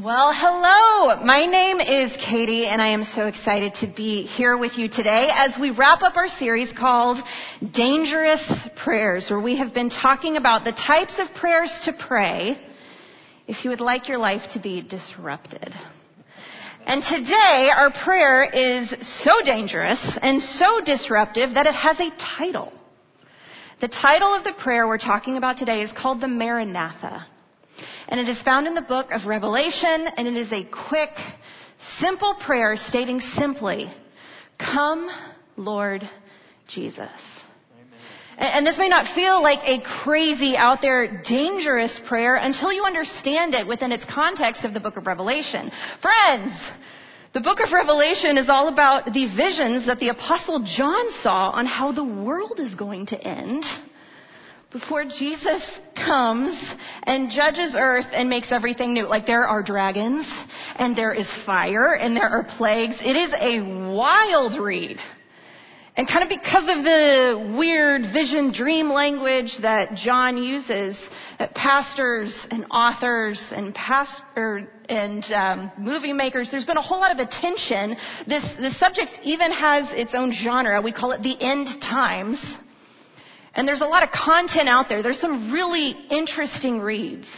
Well, hello. My name is Katie and I am so excited to be here with you today as we wrap up our series called Dangerous Prayers, where we have been talking about the types of prayers to pray if you would like your life to be disrupted. And today our prayer is so dangerous and so disruptive that it has a title. The title of the prayer we're talking about today is called the Maranatha. And it is found in the book of Revelation, and it is a quick, simple prayer stating simply, Come, Lord Jesus. And this may not feel like a crazy, out there, dangerous prayer until you understand it within its context of the book of Revelation. Friends, the book of Revelation is all about the visions that the apostle John saw on how the world is going to end before Jesus comes and judges earth and makes everything new. Like there are dragons and there is fire and there are plagues. It is a wild read. And kind of because of the weird vision dream language that John uses, pastors and authors and pastor and um, movie makers, there's been a whole lot of attention. This the subject even has its own genre. We call it the end times. And there's a lot of content out there. There's some really interesting reads.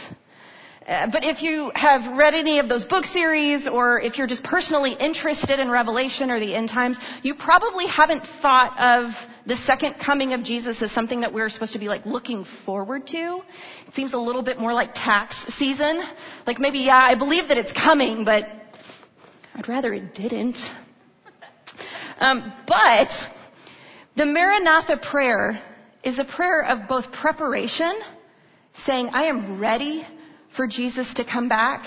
Uh, but if you have read any of those book series or if you're just personally interested in Revelation or the end times, you probably haven't thought of the second coming of Jesus as something that we're supposed to be like looking forward to. It seems a little bit more like tax season. Like maybe, yeah, I believe that it's coming, but I'd rather it didn't. Um, but the Maranatha prayer is a prayer of both preparation, saying, I am ready for Jesus to come back,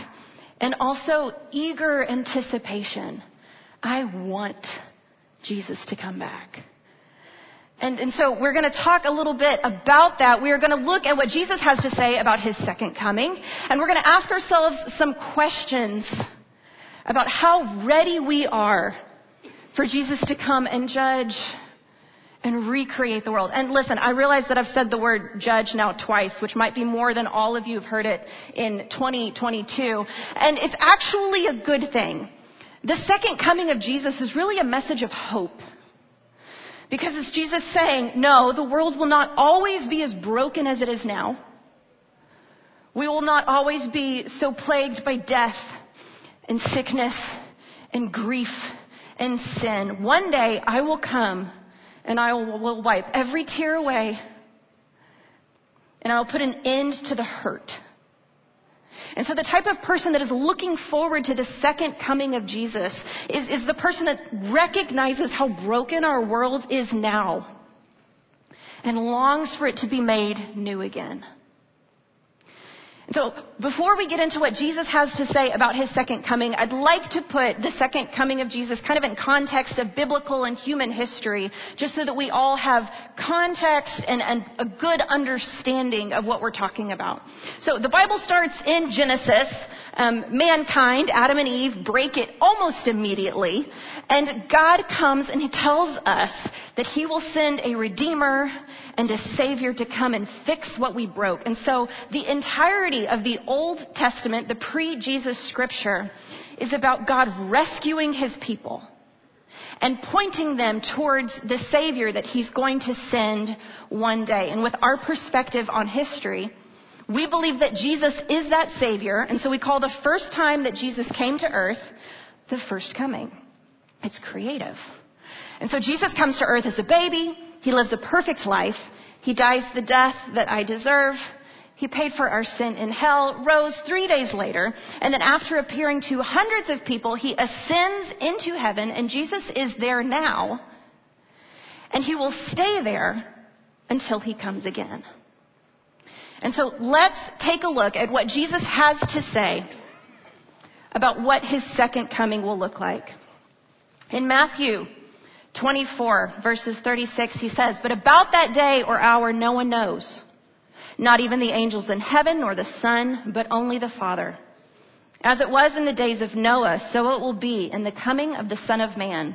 and also eager anticipation. I want Jesus to come back. And, and so we're going to talk a little bit about that. We are going to look at what Jesus has to say about his second coming, and we're going to ask ourselves some questions about how ready we are for Jesus to come and judge and recreate the world. And listen, I realize that I've said the word judge now twice, which might be more than all of you have heard it in 2022. And it's actually a good thing. The second coming of Jesus is really a message of hope. Because it's Jesus saying, no, the world will not always be as broken as it is now. We will not always be so plagued by death and sickness and grief and sin. One day I will come and I will wipe every tear away and I'll put an end to the hurt. And so the type of person that is looking forward to the second coming of Jesus is, is the person that recognizes how broken our world is now and longs for it to be made new again. So before we get into what Jesus has to say about his second coming, I'd like to put the second coming of Jesus kind of in context of biblical and human history, just so that we all have context and, and a good understanding of what we're talking about. So the Bible starts in Genesis. Um, mankind, Adam and Eve, break it almost immediately. And God comes and He tells us that He will send a Redeemer and a Savior to come and fix what we broke. And so the entirety of the Old Testament, the pre-Jesus scripture, is about God rescuing His people and pointing them towards the Savior that He's going to send one day. And with our perspective on history, we believe that Jesus is that Savior, and so we call the first time that Jesus came to earth the first coming. It's creative. And so Jesus comes to earth as a baby. He lives a perfect life. He dies the death that I deserve. He paid for our sin in hell, rose three days later, and then after appearing to hundreds of people, he ascends into heaven, and Jesus is there now, and he will stay there until he comes again. And so let's take a look at what Jesus has to say about what his second coming will look like. In Matthew 24 verses 36, he says, But about that day or hour no one knows. Not even the angels in heaven nor the son, but only the Father. As it was in the days of Noah, so it will be in the coming of the Son of Man.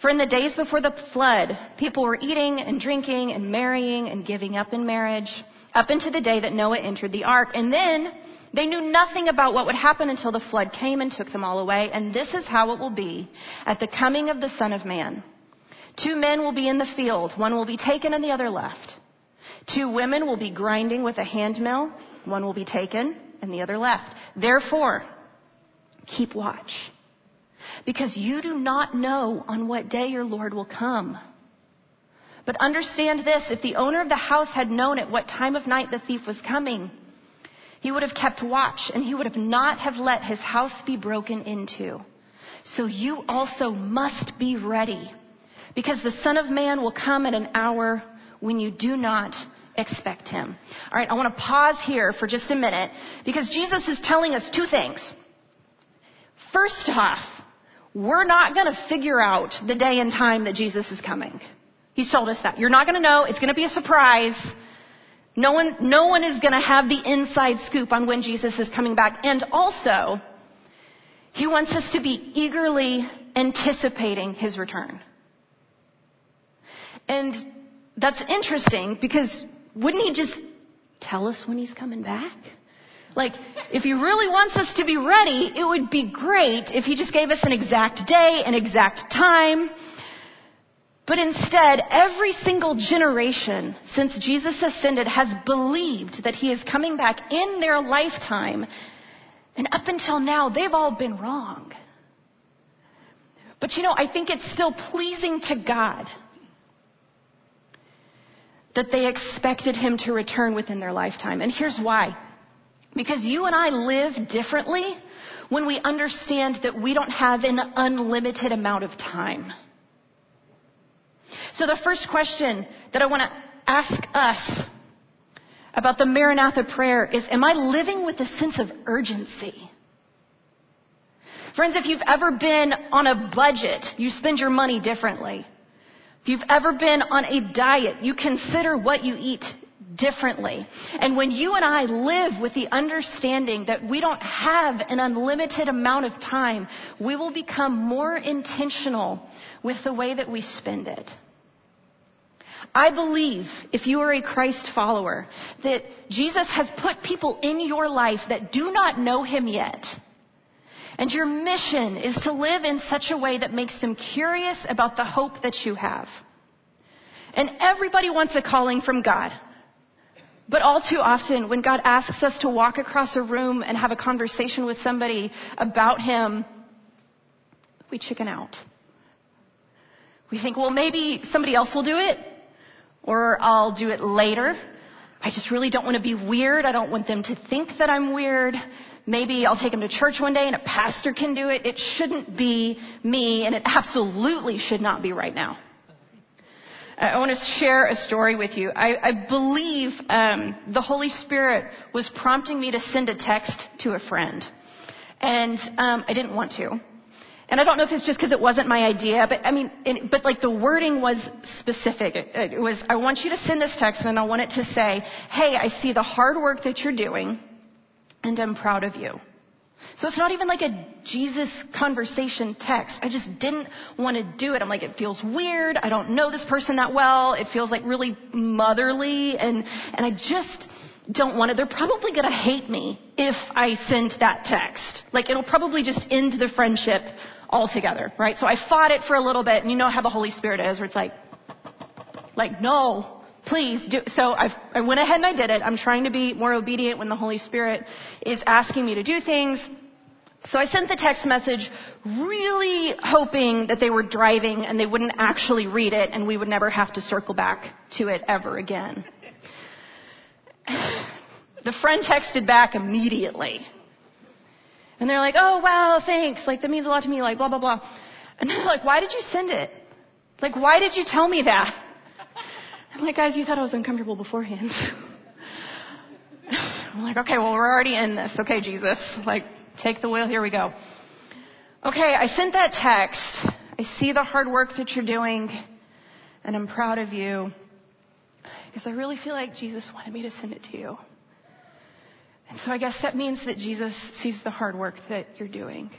For in the days before the flood, people were eating and drinking and marrying and giving up in marriage up into the day that Noah entered the ark. And then they knew nothing about what would happen until the flood came and took them all away. And this is how it will be at the coming of the Son of Man. Two men will be in the field. One will be taken and the other left. Two women will be grinding with a hand mill. One will be taken and the other left. Therefore, keep watch. Because you do not know on what day your Lord will come. But understand this, if the owner of the house had known at what time of night the thief was coming, he would have kept watch and he would have not have let his house be broken into. So you also must be ready because the son of man will come at an hour when you do not expect him. All right, I want to pause here for just a minute because Jesus is telling us two things. First off, we're not going to figure out the day and time that Jesus is coming. He's told us that. You're not going to know. It's going to be a surprise. No one, no one is going to have the inside scoop on when Jesus is coming back. And also, he wants us to be eagerly anticipating his return. And that's interesting because wouldn't he just tell us when he's coming back? Like, if he really wants us to be ready, it would be great if he just gave us an exact day, an exact time. But instead, every single generation since Jesus ascended has believed that he is coming back in their lifetime. And up until now, they've all been wrong. But you know, I think it's still pleasing to God that they expected him to return within their lifetime. And here's why. Because you and I live differently when we understand that we don't have an unlimited amount of time. So the first question that I want to ask us about the Maranatha prayer is, am I living with a sense of urgency? Friends, if you've ever been on a budget, you spend your money differently. If you've ever been on a diet, you consider what you eat differently. And when you and I live with the understanding that we don't have an unlimited amount of time, we will become more intentional with the way that we spend it. I believe, if you are a Christ follower, that Jesus has put people in your life that do not know Him yet. And your mission is to live in such a way that makes them curious about the hope that you have. And everybody wants a calling from God. But all too often, when God asks us to walk across a room and have a conversation with somebody about Him, we chicken out. We think, well, maybe somebody else will do it, or I'll do it later. I just really don't want to be weird. I don't want them to think that I'm weird. Maybe I'll take them to church one day and a pastor can do it. It shouldn't be me, and it absolutely should not be right now. I want to share a story with you. I, I believe um, the Holy Spirit was prompting me to send a text to a friend, and um, I didn't want to. And I don't know if it's just because it wasn't my idea, but I mean, it, but like the wording was specific. It, it was, I want you to send this text, and I want it to say, "Hey, I see the hard work that you're doing." and I'm proud of you. So it's not even like a Jesus conversation text. I just didn't want to do it. I'm like, it feels weird. I don't know this person that well. It feels like really motherly and, and I just don't want it. They're probably going to hate me if I send that text. Like it'll probably just end the friendship altogether, right? So I fought it for a little bit and you know how the Holy Spirit is where it's like, like, no, please do. So I've, I went ahead and I did it. I'm trying to be more obedient when the Holy Spirit is asking me to do things. So I sent the text message really hoping that they were driving and they wouldn't actually read it and we would never have to circle back to it ever again. the friend texted back immediately. And they're like, oh wow, thanks. Like that means a lot to me, like blah, blah, blah. And they're like, why did you send it? Like, why did you tell me that? I'm like, guys, you thought I was uncomfortable beforehand. I'm like, okay, well, we're already in this. Okay, Jesus. Like, take the wheel. Here we go. Okay, I sent that text. I see the hard work that you're doing, and I'm proud of you because I really feel like Jesus wanted me to send it to you. And so I guess that means that Jesus sees the hard work that you're doing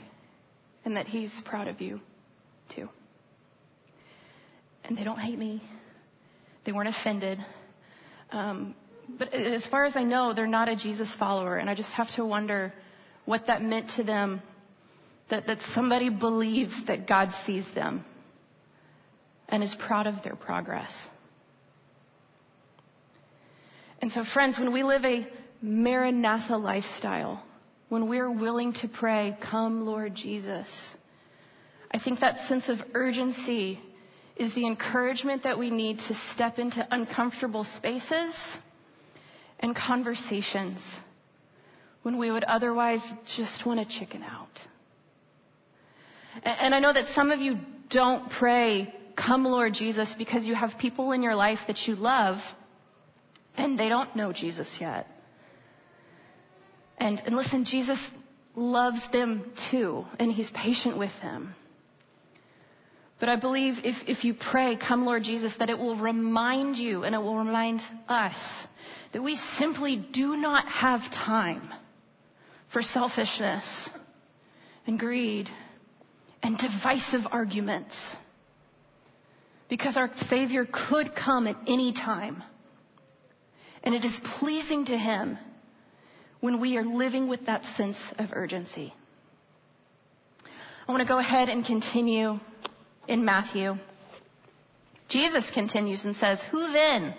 and that he's proud of you too. And they don't hate me. They weren't offended. Um, but as far as I know, they're not a Jesus follower. And I just have to wonder what that meant to them that, that somebody believes that God sees them and is proud of their progress. And so, friends, when we live a Maranatha lifestyle, when we're willing to pray, Come, Lord Jesus, I think that sense of urgency is the encouragement that we need to step into uncomfortable spaces and conversations when we would otherwise just want to chicken out. And I know that some of you don't pray, Come, Lord Jesus, because you have people in your life that you love and they don't know Jesus yet. And, and listen, Jesus loves them too, and he's patient with them. But I believe if, if you pray, Come, Lord Jesus, that it will remind you and it will remind us that we simply do not have time for selfishness and greed and divisive arguments. Because our Savior could come at any time. And it is pleasing to Him when we are living with that sense of urgency. I want to go ahead and continue in Matthew. Jesus continues and says, Who then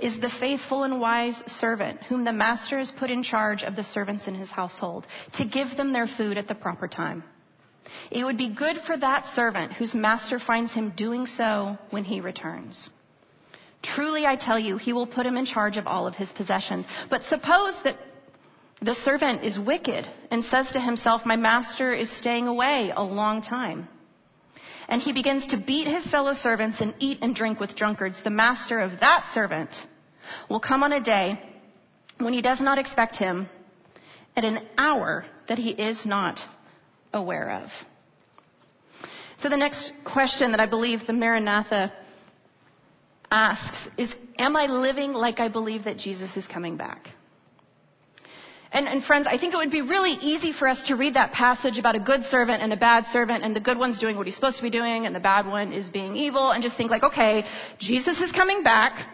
is the faithful and wise servant whom the master has put in charge of the servants in his household to give them their food at the proper time? It would be good for that servant whose master finds him doing so when he returns. Truly, I tell you, he will put him in charge of all of his possessions. But suppose that the servant is wicked and says to himself, My master is staying away a long time. And he begins to beat his fellow servants and eat and drink with drunkards. The master of that servant will come on a day when he does not expect him at an hour that he is not aware of. So the next question that I believe the Maranatha asks is, am I living like I believe that Jesus is coming back? And, and, friends, I think it would be really easy for us to read that passage about a good servant and a bad servant, and the good one's doing what he's supposed to be doing, and the bad one is being evil, and just think like, okay, Jesus is coming back.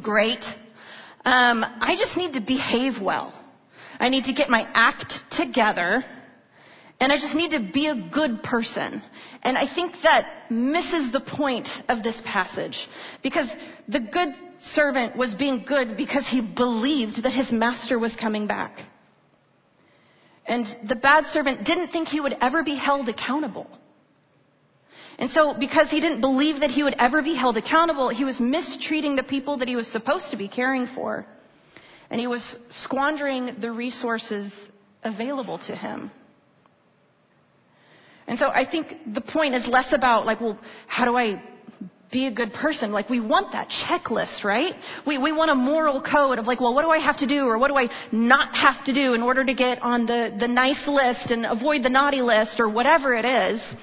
Great. Um, I just need to behave well. I need to get my act together, and I just need to be a good person. And I think that misses the point of this passage. Because the good servant was being good because he believed that his master was coming back. And the bad servant didn't think he would ever be held accountable. And so, because he didn't believe that he would ever be held accountable, he was mistreating the people that he was supposed to be caring for. And he was squandering the resources available to him. And so I think the point is less about like, well, how do I be a good person? Like we want that checklist, right? We, we want a moral code of like, well, what do I have to do or what do I not have to do in order to get on the, the nice list and avoid the naughty list or whatever it is.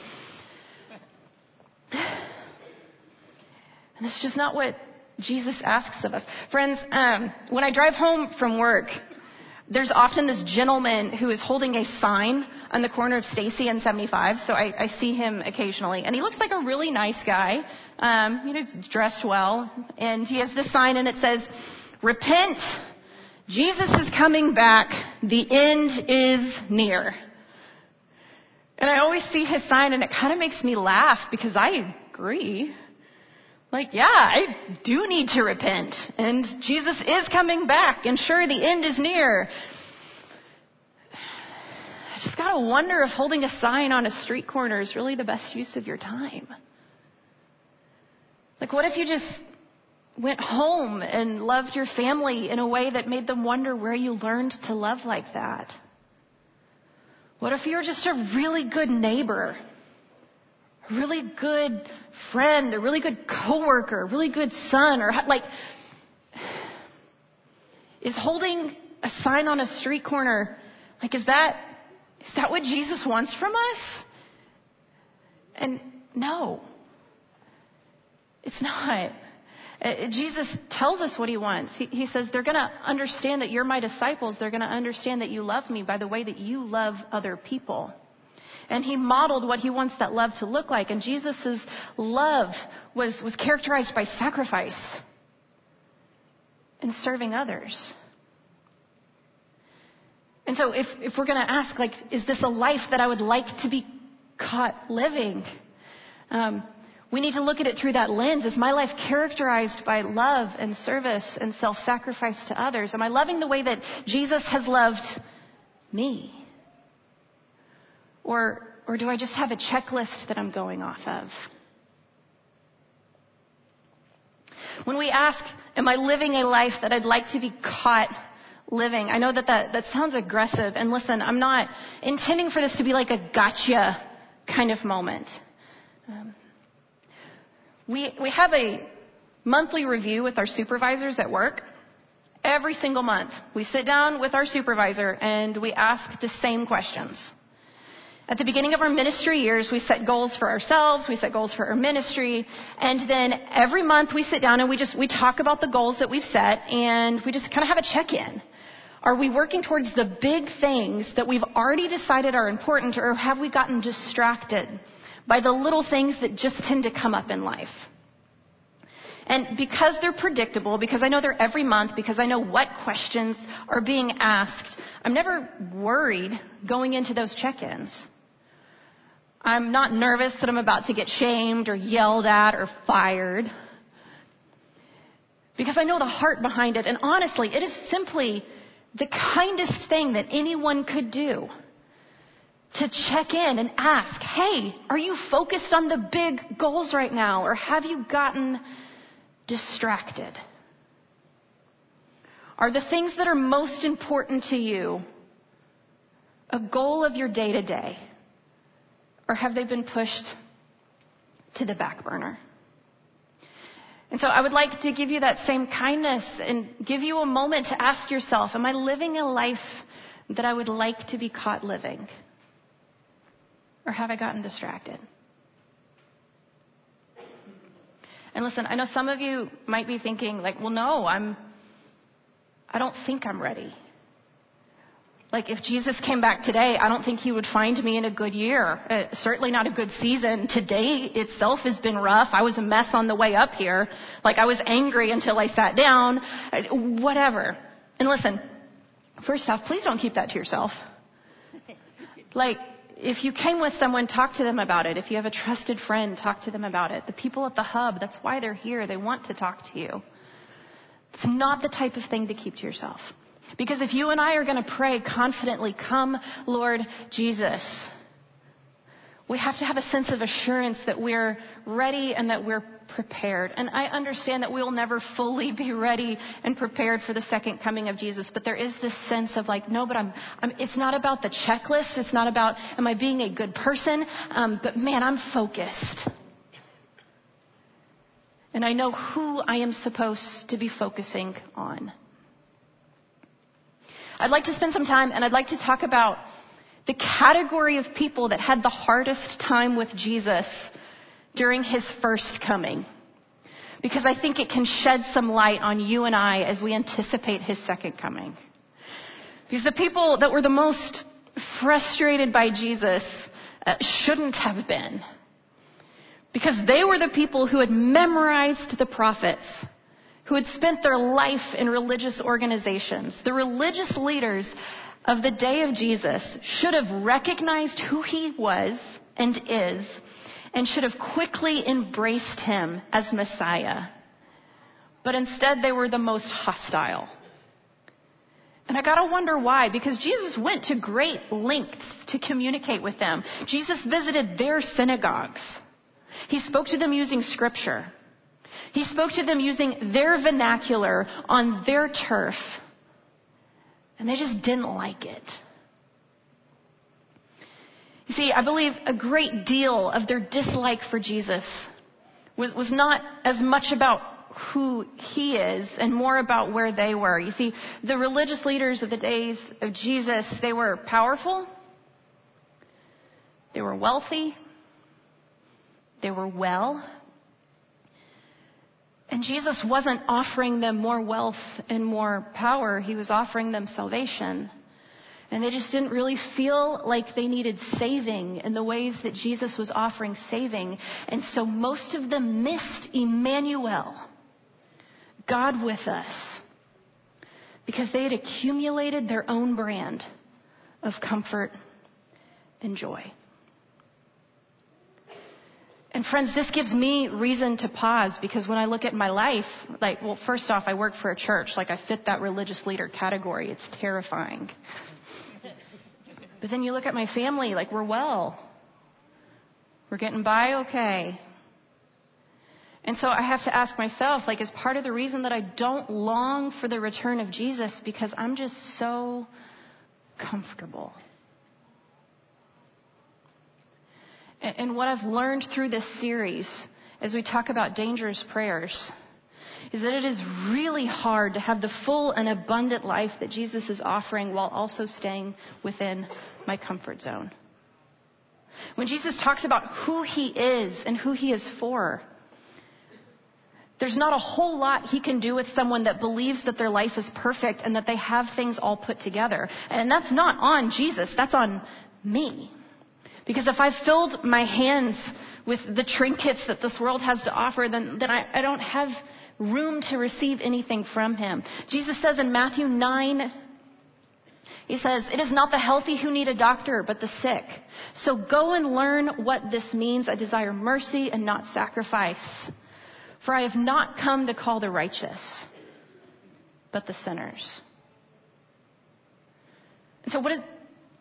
And it's just not what Jesus asks of us. Friends, um, when I drive home from work, there's often this gentleman who is holding a sign on the corner of Stacy and 75. So I, I see him occasionally, and he looks like a really nice guy. Um, you know, he's dressed well, and he has this sign, and it says, "Repent, Jesus is coming back. The end is near." And I always see his sign, and it kind of makes me laugh because I agree. Like, yeah, I do need to repent. And Jesus is coming back. And sure, the end is near. I just gotta wonder if holding a sign on a street corner is really the best use of your time. Like, what if you just went home and loved your family in a way that made them wonder where you learned to love like that? What if you're just a really good neighbor really good friend, a really good coworker, a really good son, or like, is holding a sign on a street corner, like, is that, is that what Jesus wants from us? And no, it's not. Uh, Jesus tells us what he wants. He, he says, they're going to understand that you're my disciples. They're going to understand that you love me by the way that you love other people. And he modeled what he wants that love to look like. And Jesus' love was, was characterized by sacrifice. and serving others. And so if, if we're going to ask, like, is this a life that I would like to be caught living? Um, we need to look at it through that lens. Is my life characterized by love and service and self-sacrifice to others? Am I loving the way that Jesus has loved me? Or, or do I just have a checklist that I'm going off of? When we ask, am I living a life that I'd like to be caught living? I know that that, that sounds aggressive. And listen, I'm not intending for this to be like a gotcha kind of moment. Um, we, we have a monthly review with our supervisors at work. Every single month, we sit down with our supervisor and we ask the same questions. At the beginning of our ministry years, we set goals for ourselves, we set goals for our ministry, and then every month we sit down and we just, we talk about the goals that we've set and we just kind of have a check-in. Are we working towards the big things that we've already decided are important or have we gotten distracted by the little things that just tend to come up in life? And because they're predictable, because I know they're every month, because I know what questions are being asked, I'm never worried going into those check-ins. I'm not nervous that I'm about to get shamed or yelled at or fired. Because I know the heart behind it. And honestly, it is simply the kindest thing that anyone could do to check in and ask, hey, are you focused on the big goals right now? Or have you gotten distracted? Are the things that are most important to you a goal of your day to day? Or have they been pushed to the back burner? And so I would like to give you that same kindness and give you a moment to ask yourself, am I living a life that I would like to be caught living? Or have I gotten distracted? And listen, I know some of you might be thinking like, well, no, I'm, I don't think I'm ready. Like if Jesus came back today, I don't think he would find me in a good year. Uh, certainly not a good season. Today itself has been rough. I was a mess on the way up here. Like I was angry until I sat down. Uh, whatever. And listen, first off, please don't keep that to yourself. Like if you came with someone, talk to them about it. If you have a trusted friend, talk to them about it. The people at the hub, that's why they're here. They want to talk to you. It's not the type of thing to keep to yourself. Because if you and I are going to pray confidently, come Lord Jesus, we have to have a sense of assurance that we're ready and that we're prepared. And I understand that we'll never fully be ready and prepared for the second coming of Jesus, but there is this sense of like, no, but I'm, I'm it's not about the checklist. It's not about, am I being a good person? Um, but man, I'm focused. And I know who I am supposed to be focusing on. I'd like to spend some time and I'd like to talk about the category of people that had the hardest time with Jesus during his first coming. Because I think it can shed some light on you and I as we anticipate his second coming. Because the people that were the most frustrated by Jesus uh, shouldn't have been. Because they were the people who had memorized the prophets who had spent their life in religious organizations. The religious leaders of the day of Jesus should have recognized who he was and is and should have quickly embraced him as Messiah. But instead they were the most hostile. And I gotta wonder why, because Jesus went to great lengths to communicate with them. Jesus visited their synagogues. He spoke to them using scripture. He spoke to them using their vernacular on their turf. And they just didn't like it. You see, I believe a great deal of their dislike for Jesus was, was not as much about who he is and more about where they were. You see, the religious leaders of the days of Jesus, they were powerful, they were wealthy, they were well, and Jesus wasn't offering them more wealth and more power. He was offering them salvation. And they just didn't really feel like they needed saving in the ways that Jesus was offering saving. And so most of them missed Emmanuel, God with us, because they had accumulated their own brand of comfort and joy. Friends, this gives me reason to pause because when I look at my life, like, well, first off, I work for a church. Like, I fit that religious leader category. It's terrifying. But then you look at my family, like, we're well. We're getting by okay. And so I have to ask myself, like, is part of the reason that I don't long for the return of Jesus because I'm just so comfortable. And what I've learned through this series as we talk about dangerous prayers is that it is really hard to have the full and abundant life that Jesus is offering while also staying within my comfort zone. When Jesus talks about who he is and who he is for, there's not a whole lot he can do with someone that believes that their life is perfect and that they have things all put together. And that's not on Jesus, that's on me. Because if I've filled my hands with the trinkets that this world has to offer, then, then I, I don't have room to receive anything from him. Jesus says in Matthew 9, he says, It is not the healthy who need a doctor, but the sick. So go and learn what this means. I desire mercy and not sacrifice. For I have not come to call the righteous, but the sinners. So what is,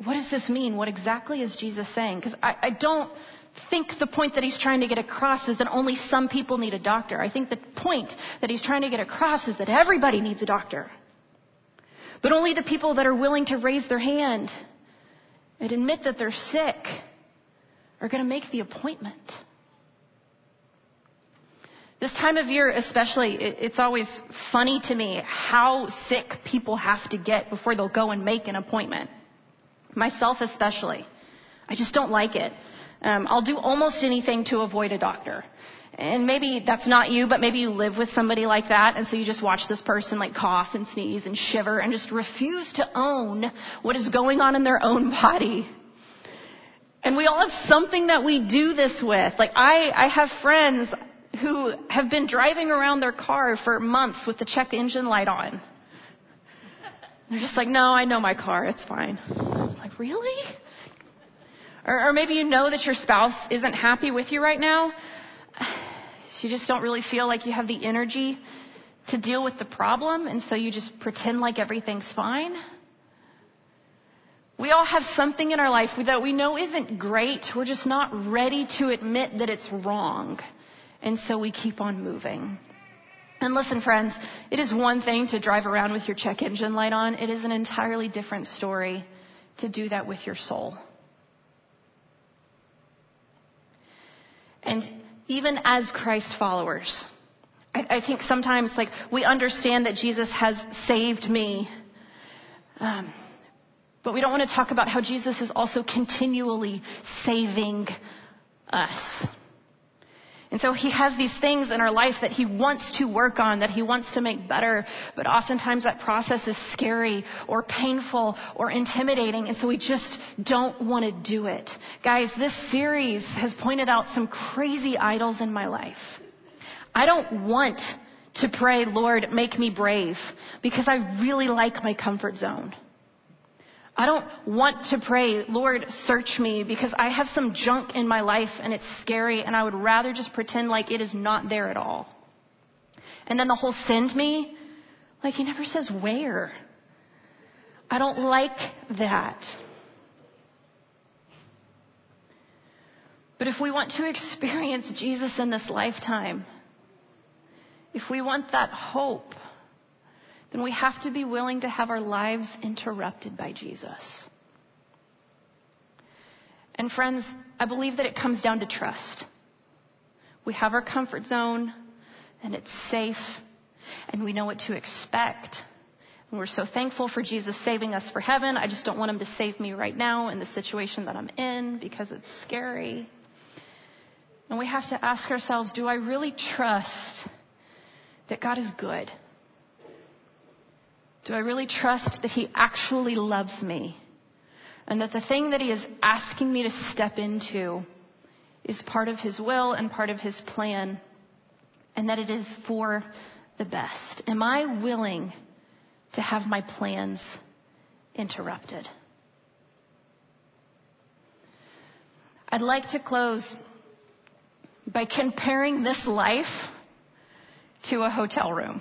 what does this mean? What exactly is Jesus saying? Because I, I don't think the point that he's trying to get across is that only some people need a doctor. I think the point that he's trying to get across is that everybody needs a doctor. But only the people that are willing to raise their hand and admit that they're sick are going to make the appointment. This time of year, especially, it's always funny to me how sick people have to get before they'll go and make an appointment. Myself especially. I just don't like it. Um, I'll do almost anything to avoid a doctor. And maybe that's not you, but maybe you live with somebody like that, and so you just watch this person like cough and sneeze and shiver and just refuse to own what is going on in their own body. And we all have something that we do this with. Like I, I have friends who have been driving around their car for months with the check engine light on. They're just like, no, I know my car. It's fine. I'm like, really? Or, or maybe you know that your spouse isn't happy with you right now. You just don't really feel like you have the energy to deal with the problem, and so you just pretend like everything's fine. We all have something in our life that we know isn't great. We're just not ready to admit that it's wrong. And so we keep on moving. And listen, friends, it is one thing to drive around with your check engine light on. It is an entirely different story to do that with your soul. And even as Christ followers, I, I think sometimes like we understand that Jesus has saved me. Um, but we don't want to talk about how Jesus is also continually saving us. And so he has these things in our life that he wants to work on, that he wants to make better, but oftentimes that process is scary or painful or intimidating, and so we just don't want to do it. Guys, this series has pointed out some crazy idols in my life. I don't want to pray, Lord, make me brave, because I really like my comfort zone. I don't want to pray, Lord, search me because I have some junk in my life and it's scary and I would rather just pretend like it is not there at all. And then the whole send me, like he never says where. I don't like that. But if we want to experience Jesus in this lifetime, if we want that hope, then we have to be willing to have our lives interrupted by Jesus. And friends, I believe that it comes down to trust. We have our comfort zone and it's safe and we know what to expect. And we're so thankful for Jesus saving us for heaven. I just don't want him to save me right now in the situation that I'm in because it's scary. And we have to ask ourselves, do I really trust that God is good? Do I really trust that He actually loves me? And that the thing that He is asking me to step into is part of His will and part of His plan, and that it is for the best? Am I willing to have my plans interrupted. I'd like to close by comparing this life to a hotel room.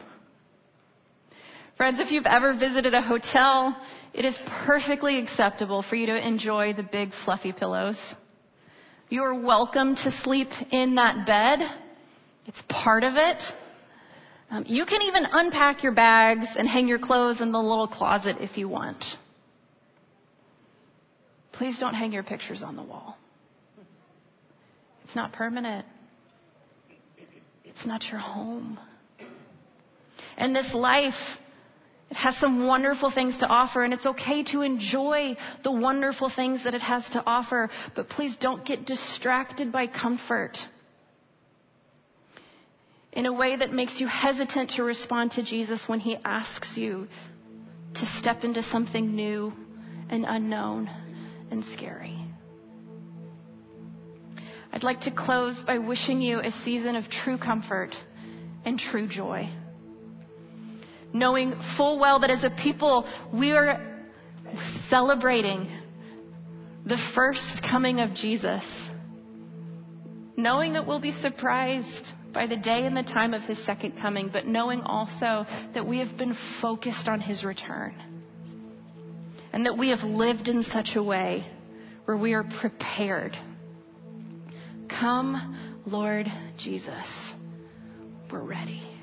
Friends, if you've ever visited a hotel, it is perfectly acceptable for you to enjoy the big fluffy pillows. You are welcome to sleep in that bed. It's part of it. Um, you can even unpack your bags and hang your clothes in the little closet if you want. Please don't hang your pictures on the wall. It's not permanent. It's not your home. And this life, it has some wonderful things to offer, and it's okay to enjoy the wonderful things that it has to offer, but please don't get distracted by comfort in a way that makes you hesitant to respond to Jesus when he asks you to step into something new and unknown and scary. I'd like to close by wishing you a season of true comfort and true joy. Knowing full well that as a people, we are celebrating the first coming of Jesus. Knowing that we'll be surprised by the day and the time of his second coming, but knowing also that we have been focused on his return. And that we have lived in such a way where we are prepared. Come, Lord Jesus. We're ready.